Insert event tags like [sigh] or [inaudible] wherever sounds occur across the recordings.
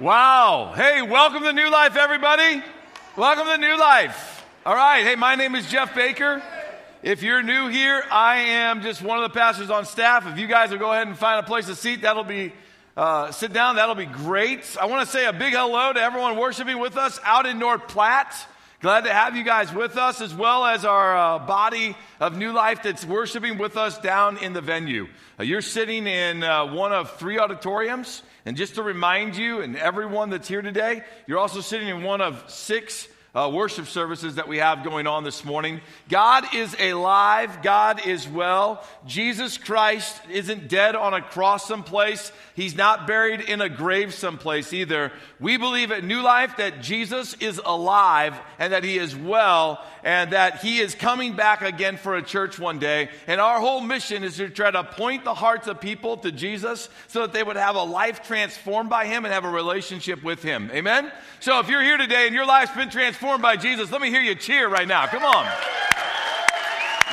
Wow. Hey, welcome to New Life, everybody. Welcome to New Life. All right. Hey, my name is Jeff Baker. If you're new here, I am just one of the pastors on staff. If you guys will go ahead and find a place to seat, that'll be uh, sit down. That'll be great. I want to say a big hello to everyone worshiping with us out in North Platte. Glad to have you guys with us, as well as our uh, body of New Life that's worshiping with us down in the venue. Uh, you're sitting in uh, one of three auditoriums. And just to remind you and everyone that's here today, you're also sitting in one of six uh, worship services that we have going on this morning. God is alive. God is well. Jesus Christ isn't dead on a cross someplace. He's not buried in a grave someplace either. We believe at New Life that Jesus is alive and that he is well and that he is coming back again for a church one day. And our whole mission is to try to point the hearts of people to Jesus so that they would have a life transformed by him and have a relationship with him. Amen? So if you're here today and your life's been transformed by Jesus, let me hear you cheer right now. Come on.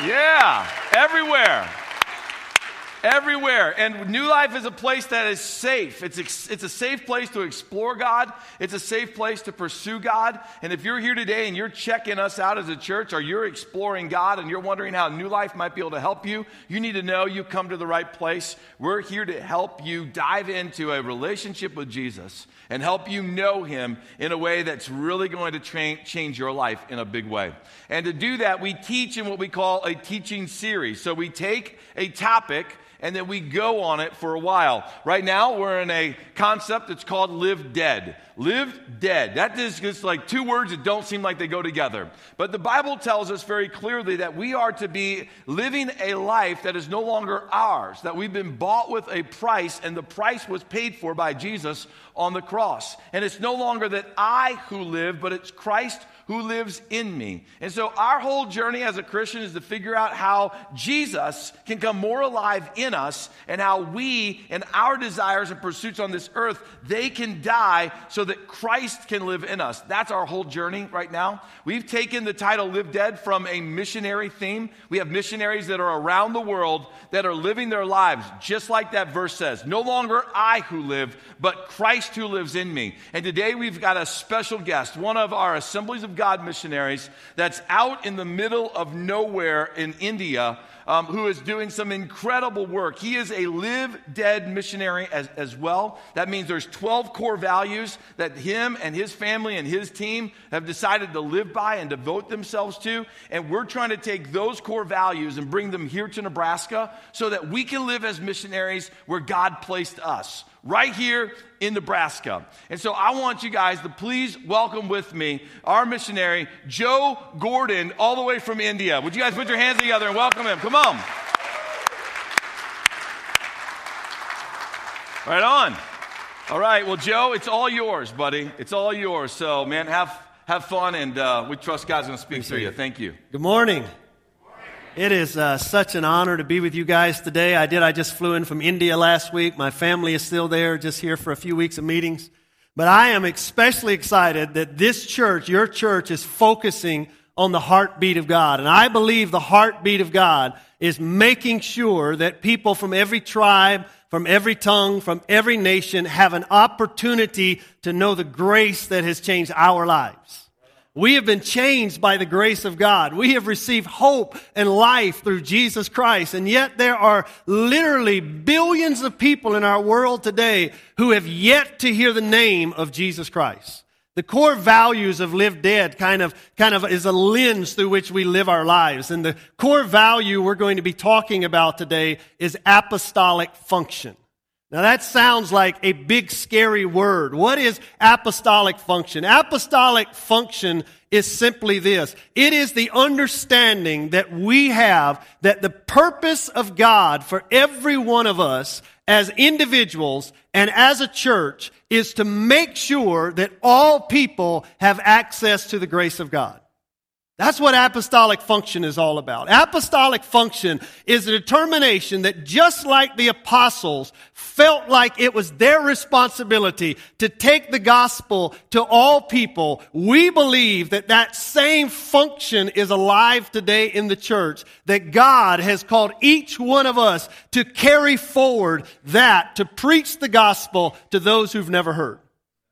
Yeah, everywhere. Everywhere. And New Life is a place that is safe. It's, ex- it's a safe place to explore God. It's a safe place to pursue God. And if you're here today and you're checking us out as a church or you're exploring God and you're wondering how New Life might be able to help you, you need to know you've come to the right place. We're here to help you dive into a relationship with Jesus and help you know Him in a way that's really going to tra- change your life in a big way. And to do that, we teach in what we call a teaching series. So we take a topic and then we go on it for a while. Right now, we're in a concept that's called live dead. Live dead. That is just like two words that don't seem like they go together. But the Bible tells us very clearly that we are to be living a life that is no longer ours, that we've been bought with a price, and the price was paid for by Jesus on the cross. And it's no longer that I who live, but it's Christ who lives in me. And so our whole journey as a Christian is to figure out how Jesus can come more alive in us and how we and our desires and pursuits on this earth, they can die so that Christ can live in us. That's our whole journey right now. We've taken the title Live Dead from a missionary theme. We have missionaries that are around the world that are living their lives just like that verse says. No longer I who live, but Christ who lives in me. And today we've got a special guest, one of our Assemblies of God missionaries that's out in the middle of nowhere in India. Um, who is doing some incredible work. He is a live dead missionary as, as well. That means there's 12 core values that him and his family and his team have decided to live by and devote themselves to. And we're trying to take those core values and bring them here to Nebraska so that we can live as missionaries where God placed us right here in Nebraska. And so I want you guys to please welcome with me our missionary, Joe Gordon, all the way from India. Would you guys put your hands together and welcome him? Come on. Right on. All right. Well, Joe, it's all yours, buddy. It's all yours. So, man, have, have fun, and uh, we trust God's going to speak through you. Thank you. Good morning. It is uh, such an honor to be with you guys today. I did. I just flew in from India last week. My family is still there, just here for a few weeks of meetings. But I am especially excited that this church, your church, is focusing on the heartbeat of God. And I believe the heartbeat of God is making sure that people from every tribe, from every tongue, from every nation have an opportunity to know the grace that has changed our lives. We have been changed by the grace of God. We have received hope and life through Jesus Christ. And yet there are literally billions of people in our world today who have yet to hear the name of Jesus Christ. The core values of live dead kind of, kind of is a lens through which we live our lives. And the core value we're going to be talking about today is apostolic function. Now that sounds like a big scary word. What is apostolic function? Apostolic function is simply this. It is the understanding that we have that the purpose of God for every one of us as individuals and as a church is to make sure that all people have access to the grace of God. That's what apostolic function is all about. Apostolic function is a determination that just like the apostles felt like it was their responsibility to take the gospel to all people, we believe that that same function is alive today in the church, that God has called each one of us to carry forward that, to preach the gospel to those who've never heard.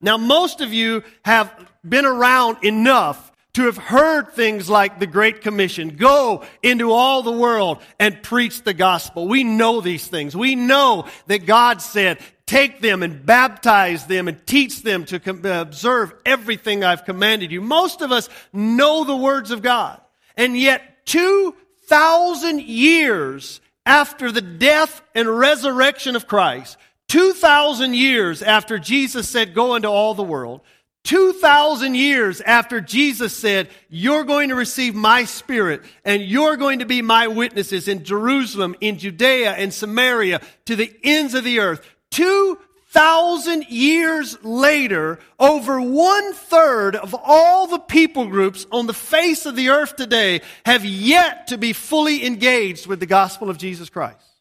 Now, most of you have been around enough to have heard things like the Great Commission go into all the world and preach the gospel. We know these things. We know that God said, take them and baptize them and teach them to com- uh, observe everything I've commanded you. Most of us know the words of God. And yet, 2,000 years after the death and resurrection of Christ, 2,000 years after Jesus said, go into all the world, 2,000 years after Jesus said, You're going to receive my spirit and you're going to be my witnesses in Jerusalem, in Judea and Samaria, to the ends of the earth. 2,000 years later, over one third of all the people groups on the face of the earth today have yet to be fully engaged with the gospel of Jesus Christ.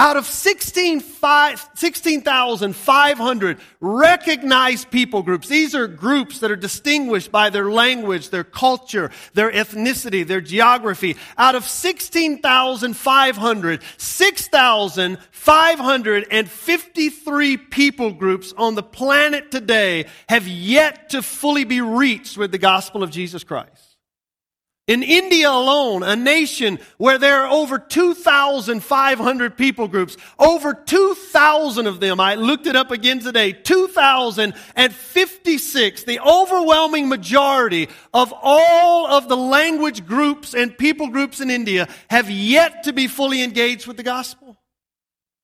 Out of 16,500 recognized people groups, these are groups that are distinguished by their language, their culture, their ethnicity, their geography. Out of 16,500, 6,553 people groups on the planet today have yet to fully be reached with the gospel of Jesus Christ. In India alone, a nation where there are over 2,500 people groups, over 2,000 of them, I looked it up again today, 2,056, the overwhelming majority of all of the language groups and people groups in India have yet to be fully engaged with the gospel.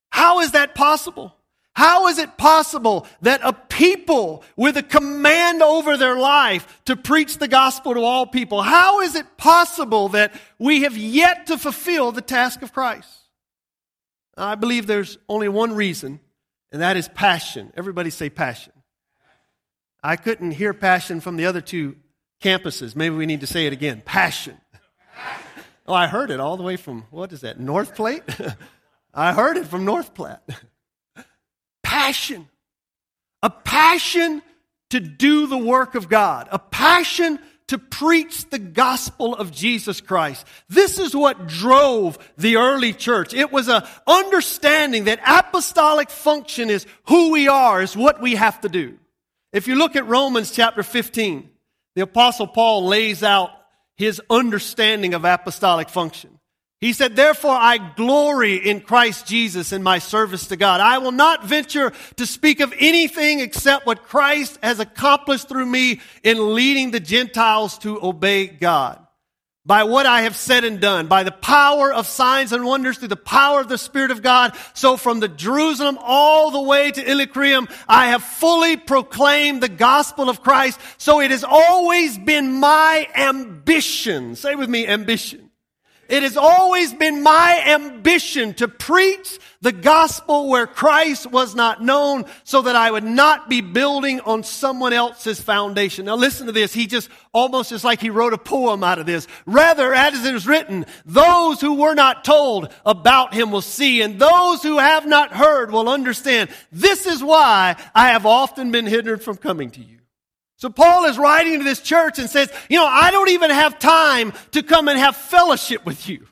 How is that possible? How is it possible that a people with a command over their life to preach the gospel to all people, how is it possible that we have yet to fulfill the task of Christ? I believe there's only one reason, and that is passion. Everybody say passion. I couldn't hear passion from the other two campuses. Maybe we need to say it again. Passion. Oh, I heard it all the way from, what is that, North Platte? [laughs] I heard it from North Platte [laughs] passion. A passion to do the work of God. A passion to preach the gospel of Jesus Christ. This is what drove the early church. It was a understanding that apostolic function is who we are, is what we have to do. If you look at Romans chapter 15, the apostle Paul lays out his understanding of apostolic function. He said, therefore I glory in Christ Jesus in my service to God. I will not venture to speak of anything except what Christ has accomplished through me in leading the Gentiles to obey God. By what I have said and done, by the power of signs and wonders through the power of the Spirit of God. So from the Jerusalem all the way to Illyricum, I have fully proclaimed the gospel of Christ. So it has always been my ambition. Say with me, ambition it has always been my ambition to preach the gospel where Christ was not known so that I would not be building on someone else's foundation. Now listen to this. He just almost just like he wrote a poem out of this. Rather, as it is written, those who were not told about him will see and those who have not heard will understand. This is why I have often been hindered from coming to you. So Paul is writing to this church and says, you know, I don't even have time to come and have fellowship with you.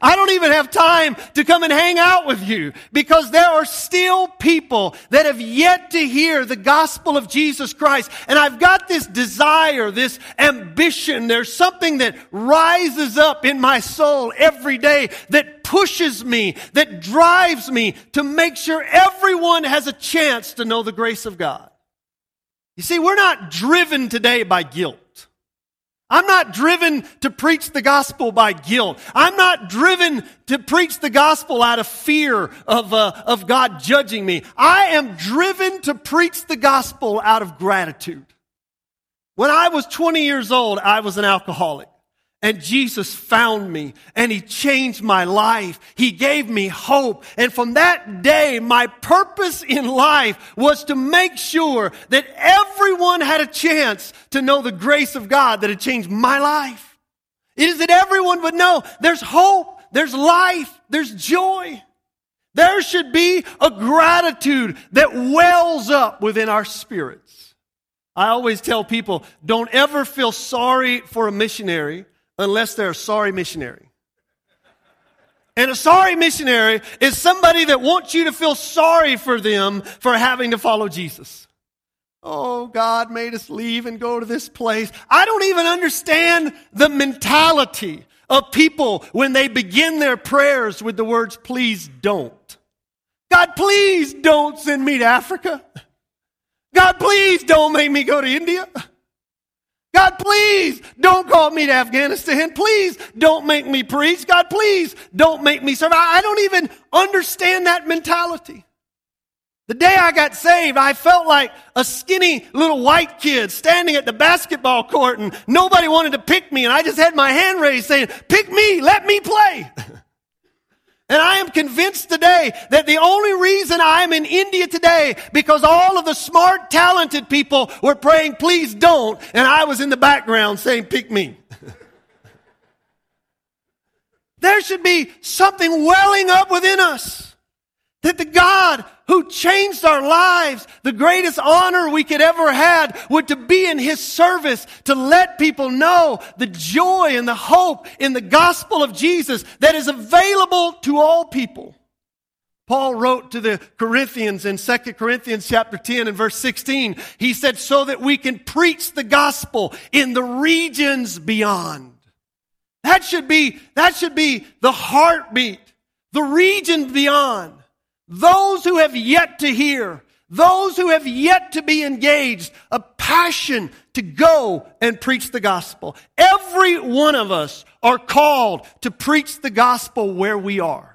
I don't even have time to come and hang out with you because there are still people that have yet to hear the gospel of Jesus Christ. And I've got this desire, this ambition. There's something that rises up in my soul every day that pushes me, that drives me to make sure everyone has a chance to know the grace of God. You see, we're not driven today by guilt. I'm not driven to preach the gospel by guilt. I'm not driven to preach the gospel out of fear of, uh, of God judging me. I am driven to preach the gospel out of gratitude. When I was 20 years old, I was an alcoholic. And Jesus found me and he changed my life. He gave me hope. And from that day, my purpose in life was to make sure that everyone had a chance to know the grace of God that had changed my life. It is that everyone would know there's hope, there's life, there's joy. There should be a gratitude that wells up within our spirits. I always tell people, don't ever feel sorry for a missionary unless they're a sorry missionary. And a sorry missionary is somebody that wants you to feel sorry for them for having to follow Jesus. Oh, God made us leave and go to this place. I don't even understand the mentality of people when they begin their prayers with the words, please don't. God, please don't send me to Africa. God, please don't make me go to India. God, please don't call me to Afghanistan. Please don't make me preach. God, please don't make me serve. I don't even understand that mentality. The day I got saved, I felt like a skinny little white kid standing at the basketball court and nobody wanted to pick me and I just had my hand raised saying, pick me, let me play. [laughs] and I am convinced today that the only reason I am in India today because all of the smart, talented people were praying, please don't. And I was in the background saying, pick me. [laughs] there should be something welling up within us that the God who changed our lives, the greatest honor we could ever had would to be in His service, to let people know the joy and the hope in the gospel of Jesus that is available to all people. Paul wrote to the Corinthians in 2 Corinthians chapter 10 and verse 16, he said, so that we can preach the gospel in the regions beyond. That should be, that should be the heartbeat, the region beyond. Those who have yet to hear, those who have yet to be engaged, a passion to go and preach the gospel. Every one of us are called to preach the gospel where we are.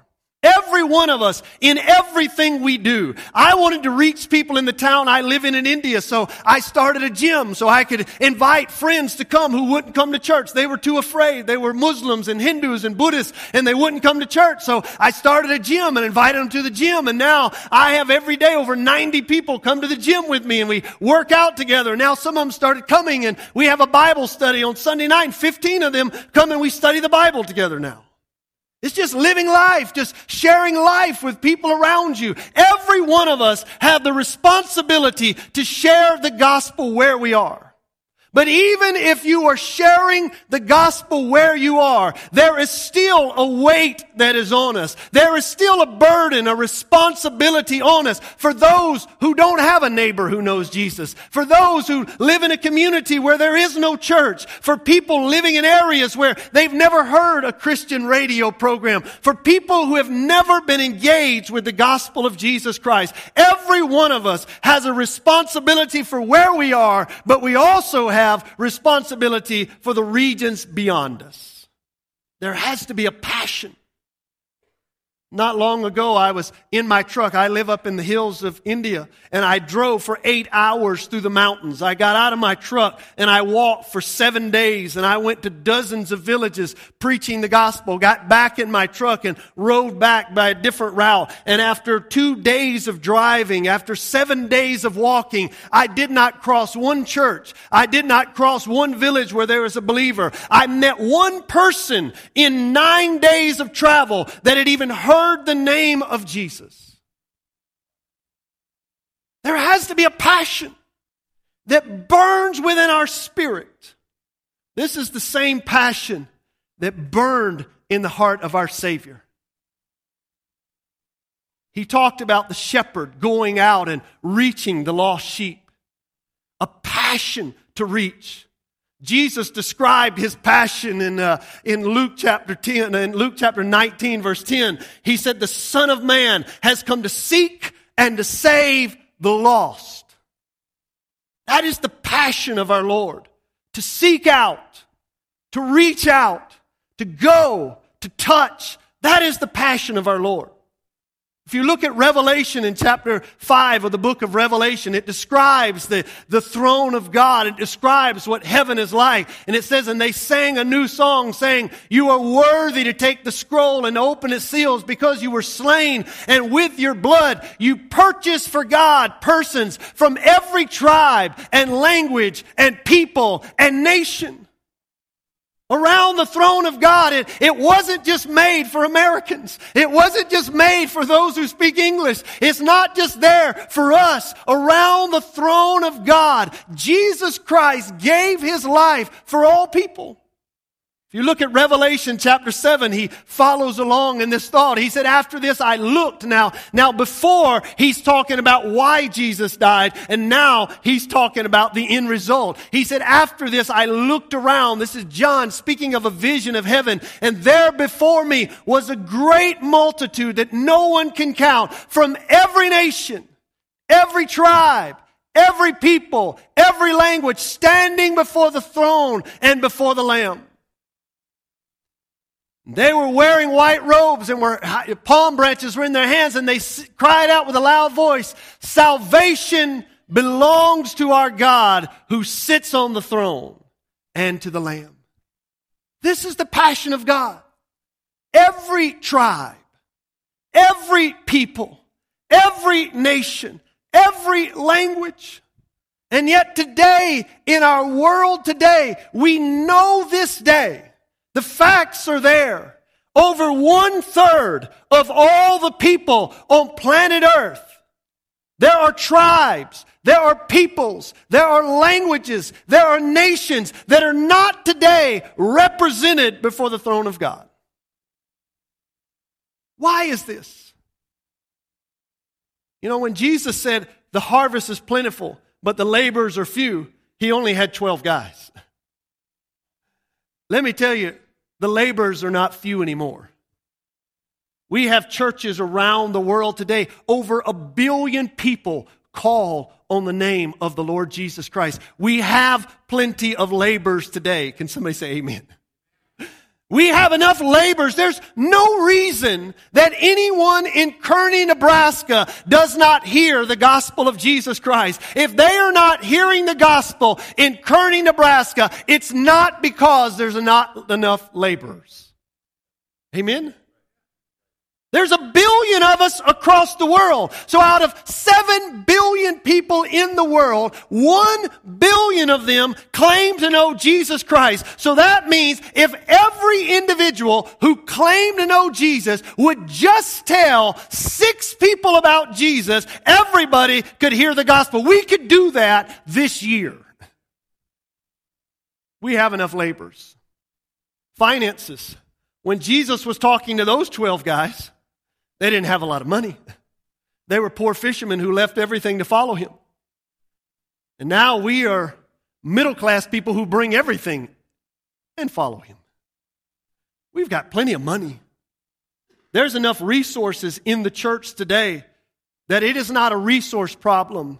Every one of us in everything we do. I wanted to reach people in the town I live in in India, so I started a gym so I could invite friends to come who wouldn't come to church. They were too afraid. They were Muslims and Hindus and Buddhists and they wouldn't come to church. So I started a gym and invited them to the gym and now I have every day over 90 people come to the gym with me and we work out together. Now some of them started coming and we have a Bible study on Sunday night. 15 of them come and we study the Bible together now. It's just living life, just sharing life with people around you. Every one of us have the responsibility to share the gospel where we are. But even if you are sharing the gospel where you are, there is still a weight that is on us. There is still a burden, a responsibility on us for those who don't have a neighbor who knows Jesus, for those who live in a community where there is no church, for people living in areas where they've never heard a Christian radio program, for people who have never been engaged with the gospel of Jesus Christ. Every one of us has a responsibility for where we are, but we also have have responsibility for the regions beyond us. There has to be a passion not long ago, I was in my truck. I live up in the hills of India and I drove for eight hours through the mountains. I got out of my truck and I walked for seven days and I went to dozens of villages preaching the gospel, got back in my truck and rode back by a different route. And after two days of driving, after seven days of walking, I did not cross one church. I did not cross one village where there was a believer. I met one person in nine days of travel that had even heard heard the name of Jesus. There has to be a passion that burns within our spirit. This is the same passion that burned in the heart of our Savior. He talked about the shepherd going out and reaching the lost sheep, a passion to reach. Jesus described his passion in, uh, in Luke chapter 10, in Luke chapter 19 verse 10. He said, the son of man has come to seek and to save the lost. That is the passion of our Lord. To seek out, to reach out, to go, to touch. That is the passion of our Lord. If you look at Revelation in chapter 5 of the book of Revelation, it describes the, the throne of God. It describes what heaven is like. And it says, and they sang a new song saying, you are worthy to take the scroll and open its seals because you were slain and with your blood you purchased for God persons from every tribe and language and people and nation around the throne of God. It, it wasn't just made for Americans. It wasn't just made for those who speak English. It's not just there for us. Around the throne of God, Jesus Christ gave his life for all people. You look at Revelation chapter 7, he follows along in this thought. He said, after this I looked now. Now before he's talking about why Jesus died, and now he's talking about the end result. He said, after this I looked around. This is John speaking of a vision of heaven. And there before me was a great multitude that no one can count from every nation, every tribe, every people, every language standing before the throne and before the Lamb. They were wearing white robes and were, palm branches were in their hands and they cried out with a loud voice, salvation belongs to our God who sits on the throne and to the Lamb. This is the passion of God. Every tribe, every people, every nation, every language. And yet today, in our world today, we know this day the facts are there. Over one third of all the people on planet Earth, there are tribes, there are peoples, there are languages, there are nations that are not today represented before the throne of God. Why is this? You know, when Jesus said, the harvest is plentiful, but the laborers are few, he only had 12 guys. [laughs] Let me tell you, the laborers are not few anymore. We have churches around the world today. Over a billion people call on the name of the Lord Jesus Christ. We have plenty of laborers today. Can somebody say amen? We have enough laborers. There's no reason that anyone in Kearney, Nebraska does not hear the gospel of Jesus Christ. If they are not hearing the gospel in Kearney, Nebraska, it's not because there's not enough laborers. Amen? There's a billion of us across the world. So out of seven billion people in the world, one billion of them claim to know Jesus Christ. So that means if every individual who claimed to know Jesus would just tell six people about Jesus, everybody could hear the gospel. We could do that this year. We have enough laborers. Finances. When Jesus was talking to those 12 guys, they didn't have a lot of money. They were poor fishermen who left everything to follow him. And now we are middle class people who bring everything and follow him. We've got plenty of money. There's enough resources in the church today that it is not a resource problem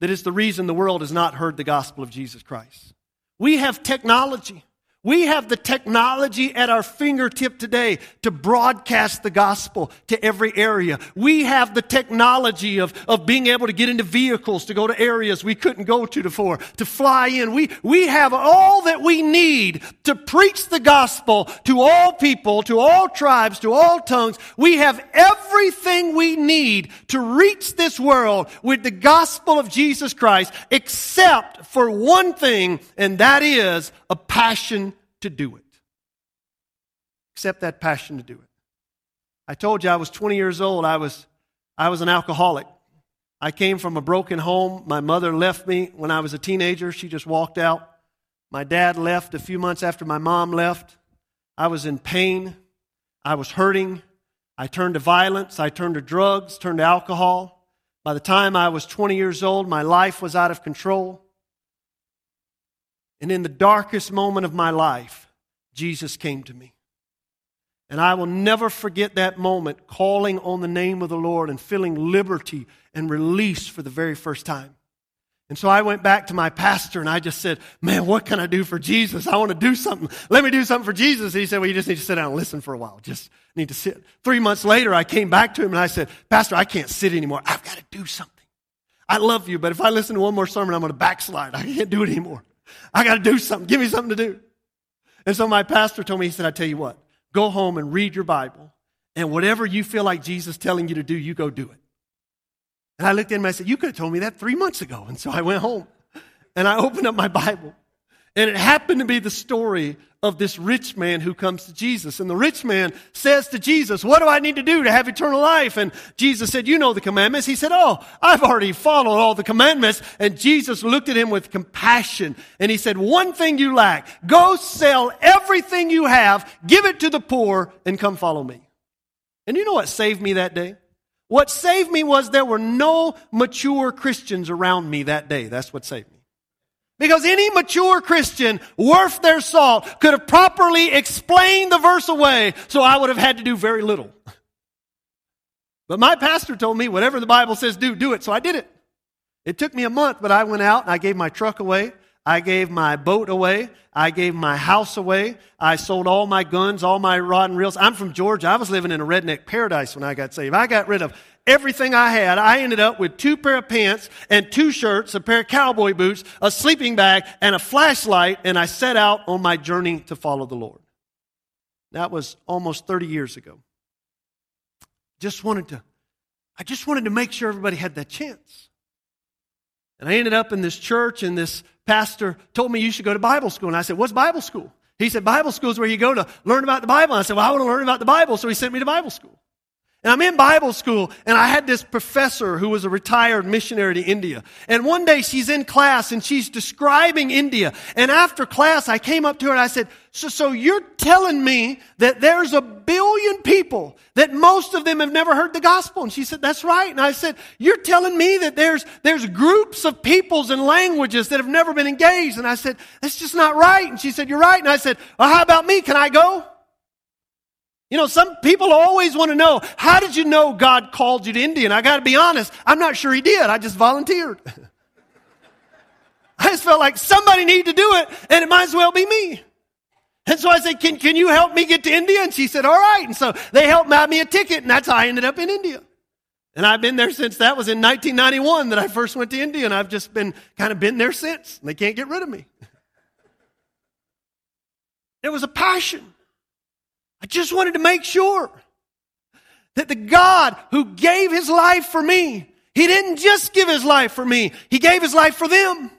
that is the reason the world has not heard the gospel of Jesus Christ. We have technology. We have the technology at our fingertip today to broadcast the gospel to every area. We have the technology of, of being able to get into vehicles to go to areas we couldn't go to before, to fly in. We, we have all that we need to preach the gospel to all people, to all tribes, to all tongues. We have everything we need to reach this world with the gospel of Jesus Christ, except for one thing, and that is a passion to do it. Accept that passion to do it. I told you I was 20 years old. I was, I was an alcoholic. I came from a broken home. My mother left me when I was a teenager. She just walked out. My dad left a few months after my mom left. I was in pain. I was hurting. I turned to violence. I turned to drugs, turned to alcohol. By the time I was 20 years old, my life was out of control. And in the darkest moment of my life, Jesus came to me. And I will never forget that moment calling on the name of the Lord and feeling liberty and release for the very first time. And so I went back to my pastor and I just said, Man, what can I do for Jesus? I want to do something. Let me do something for Jesus. And he said, Well, you just need to sit down and listen for a while. Just need to sit. Three months later, I came back to him and I said, Pastor, I can't sit anymore. I've got to do something. I love you, but if I listen to one more sermon, I'm going to backslide. I can't do it anymore. I got to do something. Give me something to do. And so my pastor told me, he said, I tell you what, go home and read your Bible, and whatever you feel like Jesus telling you to do, you go do it. And I looked at him and I said, You could have told me that three months ago. And so I went home and I opened up my Bible. And it happened to be the story of this rich man who comes to Jesus. And the rich man says to Jesus, What do I need to do to have eternal life? And Jesus said, You know the commandments. He said, Oh, I've already followed all the commandments. And Jesus looked at him with compassion and he said, One thing you lack. Go sell everything you have, give it to the poor, and come follow me. And you know what saved me that day? What saved me was there were no mature Christians around me that day. That's what saved me. Because any mature Christian worth their salt could have properly explained the verse away, so I would have had to do very little. [laughs] But my pastor told me, whatever the Bible says do, do it, so I did it. It took me a month, but I went out and I gave my truck away. I gave my boat away. I gave my house away. I sold all my guns, all my rod and reels. I'm from Georgia. I was living in a redneck paradise when I got saved. I got rid of everything I had. I ended up with two pair of pants and two shirts, a pair of cowboy boots, a sleeping bag, and a flashlight, and I set out on my journey to follow the Lord. That was almost 30 years ago. Just wanted to, I just wanted to make sure everybody had that chance. And I ended up in this church, and this pastor told me you should go to Bible school. And I said, What's Bible school? He said, Bible school is where you go to learn about the Bible. I said, Well, I want to learn about the Bible. So he sent me to Bible school. And I'm in Bible school, and I had this professor who was a retired missionary to India. And one day she's in class and she's describing India. And after class, I came up to her and I said, so, so you're telling me that there's a billion people that most of them have never heard the gospel? And she said, that's right. And I said, you're telling me that there's, there's groups of peoples and languages that have never been engaged. And I said, that's just not right. And she said, you're right. And I said, well, how about me? Can I go? You know, some people always want to know, how did you know God called you to India? And I got to be honest, I'm not sure He did. I just volunteered. [laughs] I just felt like somebody needed to do it, and it might as well be me. And so I said, can, can you help me get to India? And she said, all right. And so they helped buy me a ticket, and that's how I ended up in India. And I've been there since that was in 1991 that I first went to India, and I've just been kind of been there since. And they can't get rid of me. [laughs] It was a passion. I just wanted to make sure that the God who gave his life for me, he didn't just give his life for me, he gave his life for them.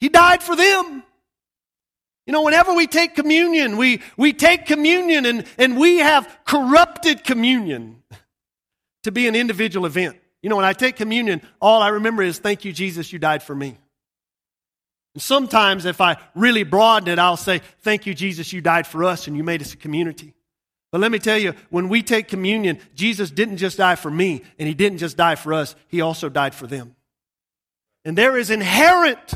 He died for them. You know, whenever we take communion, we, we take communion and, and we have corrupted communion to be an individual event. You know, when I take communion, all I remember is, thank you, Jesus, you died for me. And sometimes, if I really broaden it, I'll say, Thank you, Jesus, you died for us and you made us a community. But let me tell you, when we take communion, Jesus didn't just die for me and he didn't just die for us, he also died for them. And there is inherent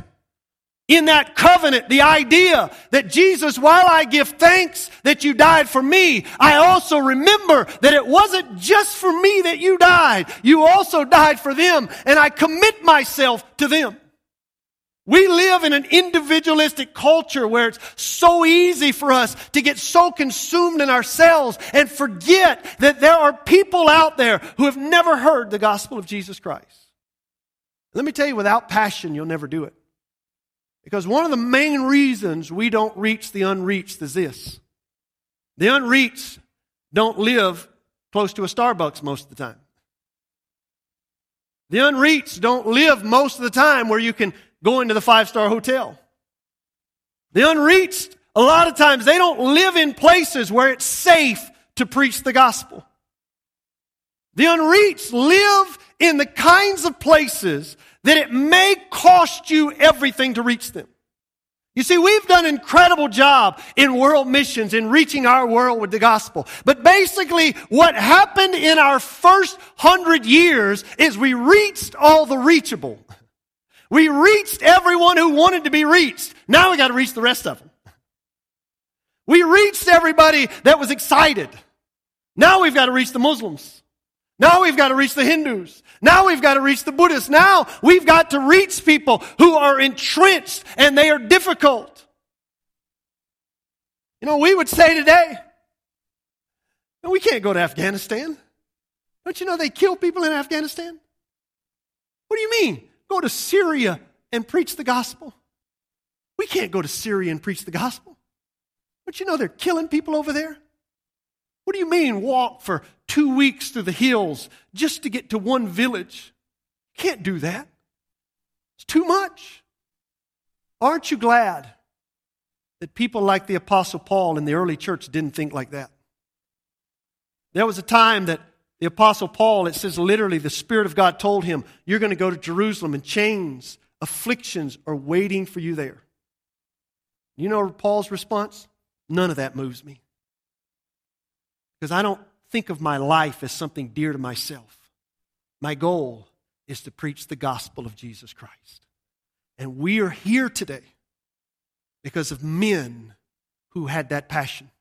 in that covenant the idea that Jesus, while I give thanks that you died for me, I also remember that it wasn't just for me that you died. You also died for them and I commit myself to them. We live in an individualistic culture where it's so easy for us to get so consumed in ourselves and forget that there are people out there who have never heard the gospel of Jesus Christ. Let me tell you, without passion, you'll never do it. Because one of the main reasons we don't reach the unreached is this. The unreached don't live close to a Starbucks most of the time. The unreached don't live most of the time where you can going to the five star hotel. The unreached, a lot of times, they don't live in places where it's safe to preach the gospel. The unreached live in the kinds of places that it may cost you everything to reach them. You see, we've done an incredible job in world missions, in reaching our world with the gospel. But basically, what happened in our first hundred years is we reached all the reachable. [laughs] We reached everyone who wanted to be reached. Now we got to reach the rest of them. We reached everybody that was excited. Now we've got to reach the Muslims. Now we've got to reach the Hindus. Now we've got to reach the Buddhists. Now we've got to reach people who are entrenched and they are difficult. You know, we would say today, we can't go to Afghanistan. Don't you know they kill people in Afghanistan? What do you mean? Go to Syria and preach the gospel. We can't go to Syria and preach the gospel. But you know they're killing people over there? What do you mean walk for two weeks through the hills just to get to one village? You can't do that. It's too much. aren't you glad that people like the Apostle Paul in the early church didn't think like that? There was a time that the Apostle Paul, it says literally, the Spirit of God told him, You're going to go to Jerusalem, and chains, afflictions are waiting for you there. You know Paul's response? None of that moves me. Because I don't think of my life as something dear to myself. My goal is to preach the gospel of Jesus Christ. And we are here today because of men who had that passion.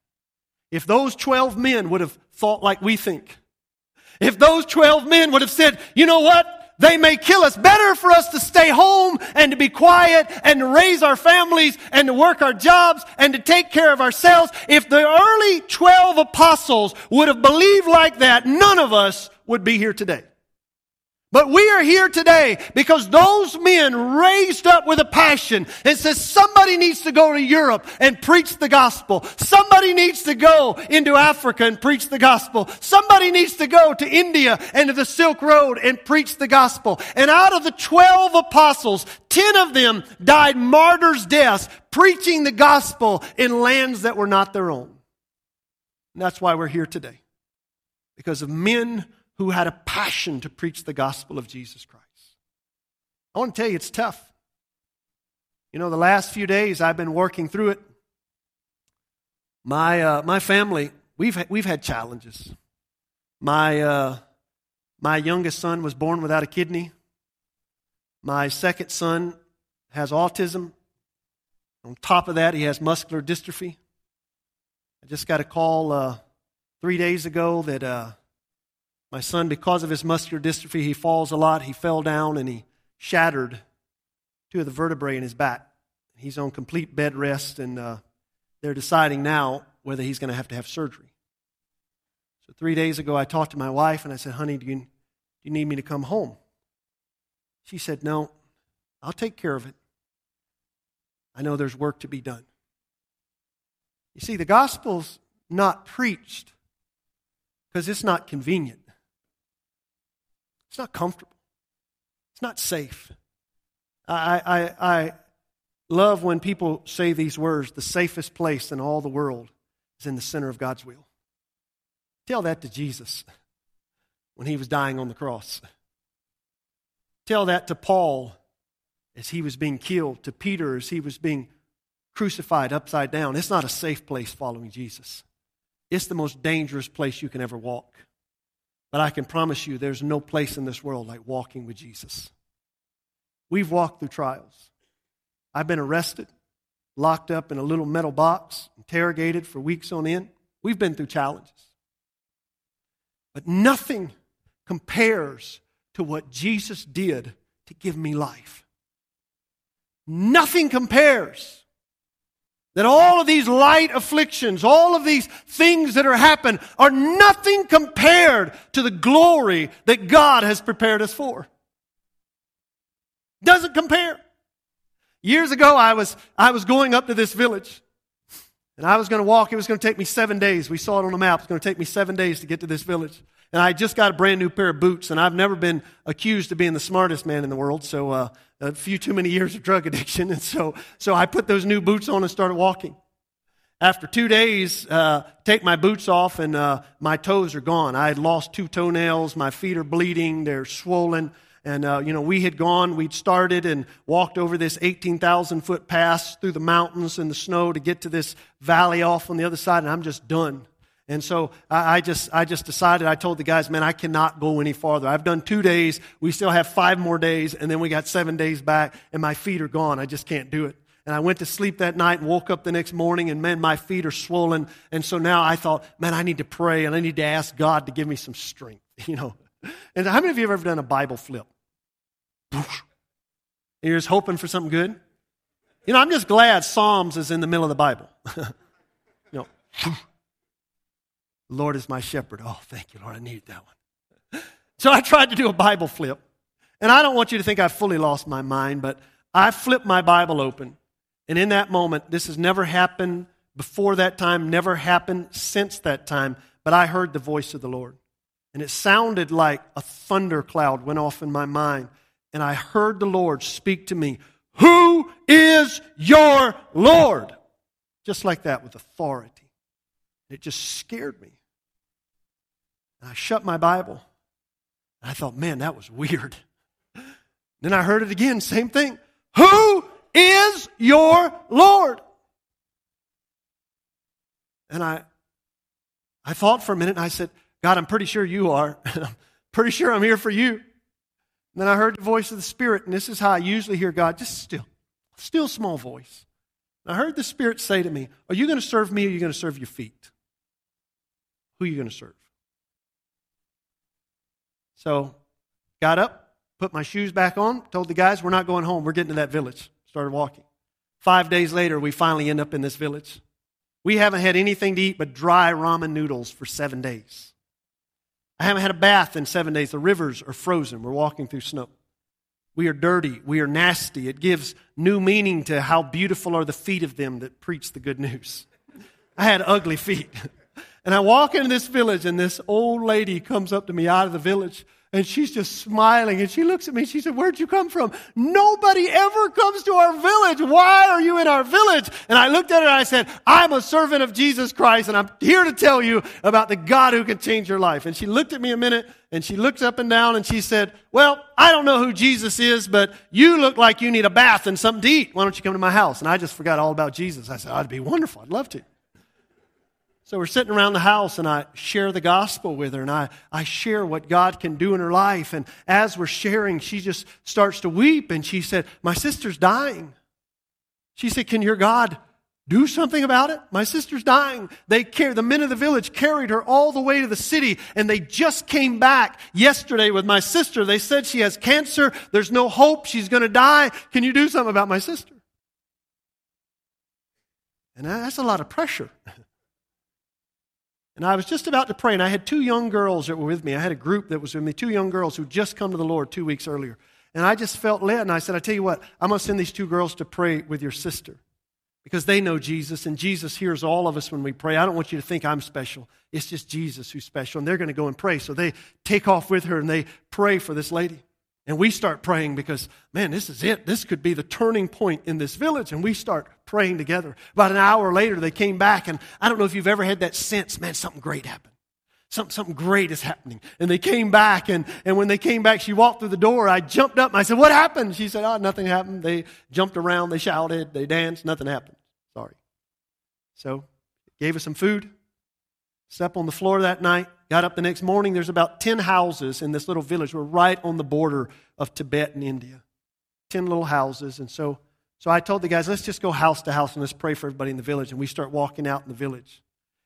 If those 12 men would have thought like we think, if those 12 men would have said, you know what? They may kill us. Better for us to stay home and to be quiet and to raise our families and to work our jobs and to take care of ourselves. If the early 12 apostles would have believed like that, none of us would be here today. But we are here today because those men raised up with a passion and says somebody needs to go to Europe and preach the gospel. Somebody needs to go into Africa and preach the gospel. Somebody needs to go to India and to the Silk Road and preach the gospel. And out of the 12 apostles, 10 of them died martyrs' deaths preaching the gospel in lands that were not their own. And that's why we're here today. Because of men who had a passion to preach the gospel of Jesus Christ. I want to tell you, it's tough. You know, the last few days I've been working through it. My, uh, my family, we've, we've had challenges. My, uh, my youngest son was born without a kidney. My second son has autism. On top of that, he has muscular dystrophy. I just got a call uh, three days ago that uh, my son, because of his muscular dystrophy, he falls a lot. He fell down and he shattered two of the vertebrae in his back. He's on complete bed rest, and uh, they're deciding now whether he's going to have to have surgery. So, three days ago, I talked to my wife and I said, Honey, do you, do you need me to come home? She said, No, I'll take care of it. I know there's work to be done. You see, the gospel's not preached because it's not convenient. It's not comfortable. It's not safe. I, I, I love when people say these words the safest place in all the world is in the center of God's will. Tell that to Jesus when he was dying on the cross. Tell that to Paul as he was being killed, to Peter as he was being crucified upside down. It's not a safe place following Jesus, it's the most dangerous place you can ever walk. But I can promise you there's no place in this world like walking with Jesus. We've walked through trials. I've been arrested, locked up in a little metal box, interrogated for weeks on end. We've been through challenges. But nothing compares to what Jesus did to give me life. Nothing compares. That all of these light afflictions, all of these things that are happening are nothing compared to the glory that God has prepared us for. Doesn't compare. Years ago, I was, I was going up to this village. And I was going to walk. It was going to take me seven days. We saw it on the map. It's going to take me seven days to get to this village. And I just got a brand new pair of boots. And I've never been accused of being the smartest man in the world. So, uh, a few too many years of drug [laughs] addiction. And so, so I put those new boots on and started walking. After two days, uh, take my boots off and uh, my toes are gone. I had lost two toenails. My feet are bleeding. They're swollen. And, uh, you know, we had gone, we'd started and walked over this 18,000 foot pass through the mountains and the snow to get to this valley off on the other side, and I'm just done. And so I, just, I just decided, I told the guys, man, I cannot go any farther. I've done two days. We still have five more days, and then we got seven days back, and my feet are gone. I just can't do it. And I went to sleep that night and woke up the next morning, and man, my feet are swollen. And so now I thought, man, I need to pray and I need to ask God to give me some strength, [laughs] you know. And how many of you have ever done a Bible flip? [laughs] You're just hoping for something good? You know, I'm just glad Psalms is in the middle of the Bible. [laughs] you know, Lord is my shepherd. Oh, thank you, Lord. I needed that one. So I tried to do a Bible flip. And I don't want you to think I fully lost my mind, but I flipped my Bible open. And in that moment, this has never happened before that time, never happened since that time, but I heard the voice of the Lord. And it sounded like a thunder cloud went off in my mind and I heard the Lord speak to me Who is your Lord? Just like that with authority. It just scared me. And I shut my Bible. And I thought, man, that was weird. [laughs] Then I heard it again, same thing. Who is your Lord? And I, I thought for a minute and I said, God, I'm pretty sure you are. [laughs] I'm pretty sure I'm here for you. And then I heard the voice of the Spirit, and this is how I usually hear God, just still, still small voice. And I heard the Spirit say to me, Are you going to serve me or are you going to serve your feet? Who are you going to serve? So, got up, put my shoes back on, told the guys, We're not going home. We're getting to that village. Started walking. Five days later, we finally end up in this village. We haven't had anything to eat but dry ramen noodles for seven days. I haven't had a bath in seven days. The rivers are frozen. We're walking through snow. We are dirty. We are nasty. It gives new meaning to how beautiful are the feet of them that preach the good news. I had ugly feet. [laughs] And I walk into this village, and this old lady comes up to me out of the village and she's just smiling and she looks at me. and She said, Where'd you come from? Nobody ever comes to our village. Why are you in our village? And I looked at her and I said, I'm a servant of Jesus Christ and I'm here to tell you about the God who can change your life. And she looked at me a minute and she looked up and down and she said, Well, I don't know who Jesus is, but you look like you need a bath and something to eat. Why don't you come to my house? And I just forgot all about Jesus. I said, I'd be wonderful. I'd love to. So we're sitting around the house and I share the gospel with her and I, I share what God can do in her life. And as we're sharing, she just starts to weep and she said, My sister's dying. She said, Can your God do something about it? My sister's dying. They car- the men of the village carried her all the way to the city and they just came back yesterday with my sister. They said she has cancer. There's no hope. She's going to die. Can you do something about my sister? And that's a lot of pressure. [laughs] And I was just about to pray, and I had two young girls that were with me. I had a group that was with me, two young girls who just come to the Lord two weeks earlier. And I just felt led, and I said, I tell you what, I'm going to send these two girls to pray with your sister because they know Jesus, and Jesus hears all of us when we pray. I don't want you to think I'm special. It's just Jesus who's special, and they're going to go and pray. So they take off with her, and they pray for this lady. And we start praying because, man, this is it. This could be the turning point in this village. And we start praying together. About an hour later, they came back. And I don't know if you've ever had that sense, man, something great happened. Something, something great is happening. And they came back. And, and when they came back, she walked through the door. I jumped up and I said, What happened? She said, Oh, nothing happened. They jumped around. They shouted. They danced. Nothing happened. Sorry. So, gave us some food. Slept on the floor that night. Got up the next morning. There's about 10 houses in this little village. We're right on the border of Tibet and India. 10 little houses. And so, so I told the guys, let's just go house to house and let's pray for everybody in the village. And we start walking out in the village.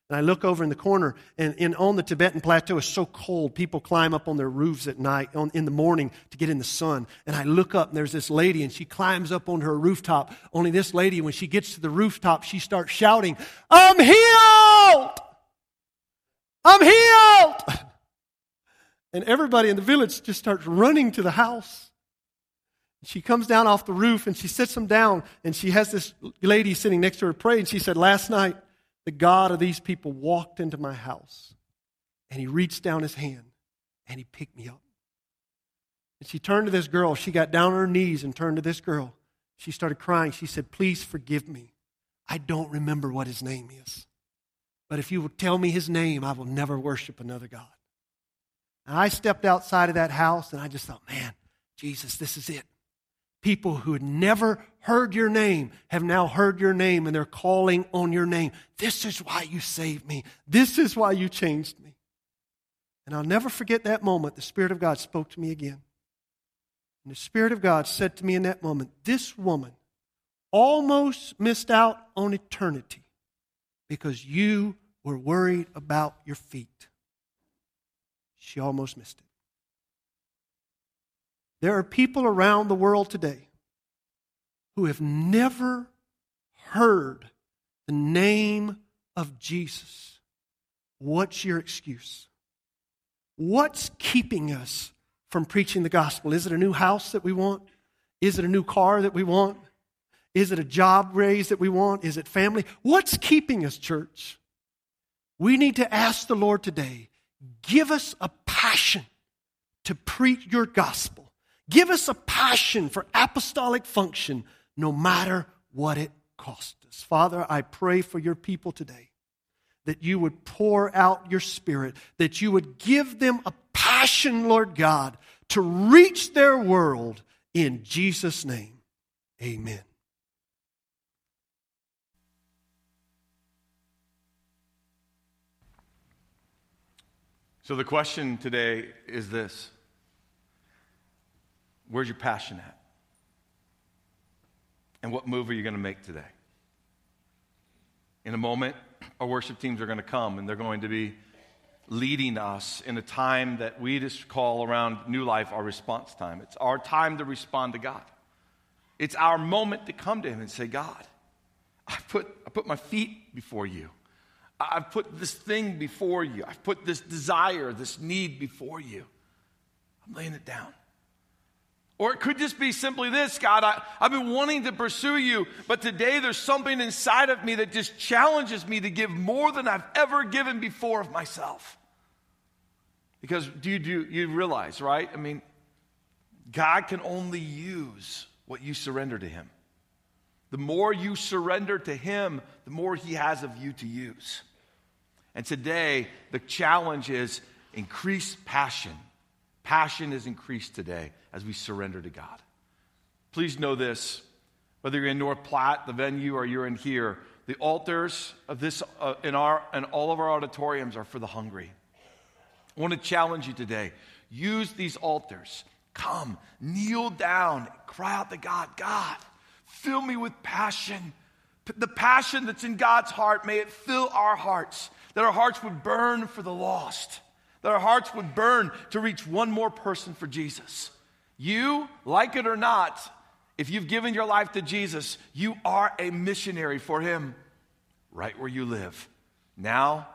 And I look over in the corner, and, and on the Tibetan plateau it's so cold. People climb up on their roofs at night, on, in the morning, to get in the sun. And I look up, and there's this lady, and she climbs up on her rooftop. Only this lady, when she gets to the rooftop, she starts shouting, I'm healed! I'm healed! [laughs] And everybody in the village just starts running to the house. She comes down off the roof and she sits them down, and she has this lady sitting next to her praying. She said, Last night, the God of these people walked into my house, and he reached down his hand and he picked me up. And she turned to this girl. She got down on her knees and turned to this girl. She started crying. She said, Please forgive me. I don't remember what his name is. But if you will tell me his name, I will never worship another God. And I stepped outside of that house and I just thought, man, Jesus, this is it. People who had never heard your name have now heard your name and they're calling on your name. This is why you saved me. This is why you changed me. And I'll never forget that moment. The Spirit of God spoke to me again. And the Spirit of God said to me in that moment, This woman almost missed out on eternity because you were worried about your feet. She almost missed it. There are people around the world today who have never heard the name of Jesus. What's your excuse? What's keeping us from preaching the gospel? Is it a new house that we want? Is it a new car that we want? Is it a job raise that we want? Is it family? What's keeping us, church? We need to ask the Lord today give us a passion to preach your gospel. Give us a passion for apostolic function no matter what it costs us. Father, I pray for your people today that you would pour out your spirit, that you would give them a passion, Lord God, to reach their world in Jesus' name. Amen. So the question today is this Where's your passion at? And what move are you going to make today? In a moment, our worship teams are going to come and they're going to be leading us in a time that we just call around New Life our response time. It's our time to respond to God. It's our moment to come to Him and say, God, I put, I put my feet before you. I've put this thing before you. I've put this desire, this need before you. I'm laying it down. Or it could just be simply this God, I, have been wanting to pursue you, but today there's something inside of me that just challenges me to give more than I've ever given before of myself. Because do you, do you realize, right? I mean, God can only use what you surrender to Him. The more you surrender to Him, the more He has of you to use. And today, the challenge is increase passion. Passion is increased today as we surrender to God. Please know this whether you're in North Platte, the venue, or you're in here, the altars of this uh, in our and all of our auditoriums are for the hungry. I want to challenge you today. Use these altars. Come, kneel down, cry out to God, God, fill me with passion. The passion that's in God's heart, may it fill our hearts, that our hearts would burn for the lost, that our hearts would burn to reach one more person for Jesus. You, like it or not, if you've given your life to Jesus, you are a missionary for Him right where you live. Now,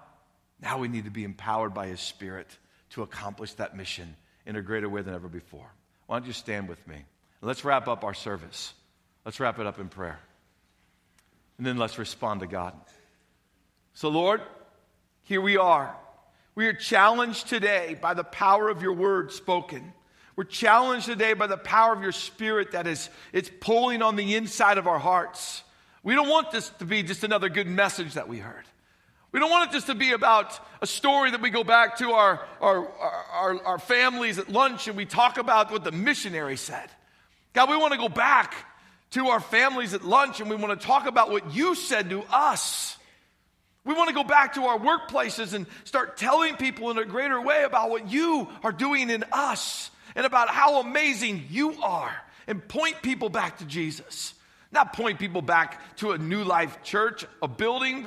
now we need to be empowered by His Spirit to accomplish that mission in a greater way than ever before. Why don't you stand with me? Let's wrap up our service. Let's wrap it up in prayer. And then let's respond to God. So, Lord, here we are. We are challenged today by the power of your word spoken. We're challenged today by the power of your spirit that is it's pulling on the inside of our hearts. We don't want this to be just another good message that we heard. We don't want it just to be about a story that we go back to our, our, our, our, families at lunch and we talk about what the missionary said. God, we want to go back to our families at lunch and we want to talk about what you said to us. We want to go back to our workplaces and start telling people in a greater way about what you are doing in us and about how amazing you are and point people back to Jesus. Not point people back to a new life church, a building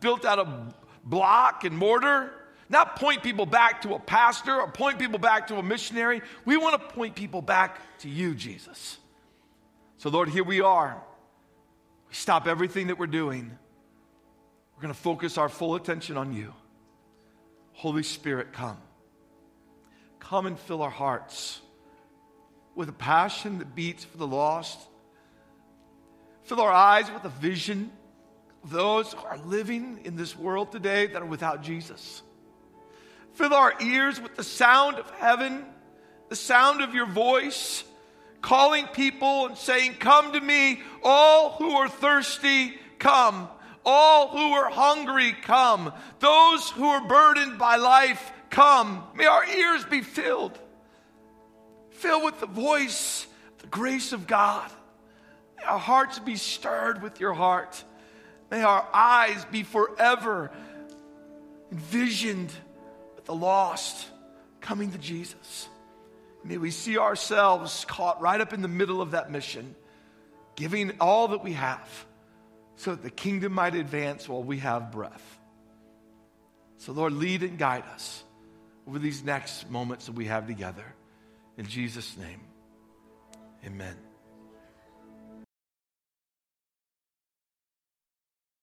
built out of block and mortar. Not point people back to a pastor or point people back to a missionary. We want to point people back to you, Jesus. So, Lord, here we are. We stop everything that we're doing. We're going to focus our full attention on you. Holy Spirit, come. Come and fill our hearts with a passion that beats for the lost. Fill our eyes with a vision of those who are living in this world today that are without Jesus. Fill our ears with the sound of heaven, the sound of your voice, calling people and saying, Come to me, all who are thirsty, come. All who are hungry, come. Those who are burdened by life, Come, may our ears be filled, filled with the voice, the grace of God. May our hearts be stirred with your heart. May our eyes be forever envisioned with the lost coming to Jesus. May we see ourselves caught right up in the middle of that mission, giving all that we have so that the kingdom might advance while we have breath. So, Lord, lead and guide us over these next moments that we have together. In Jesus' name, amen.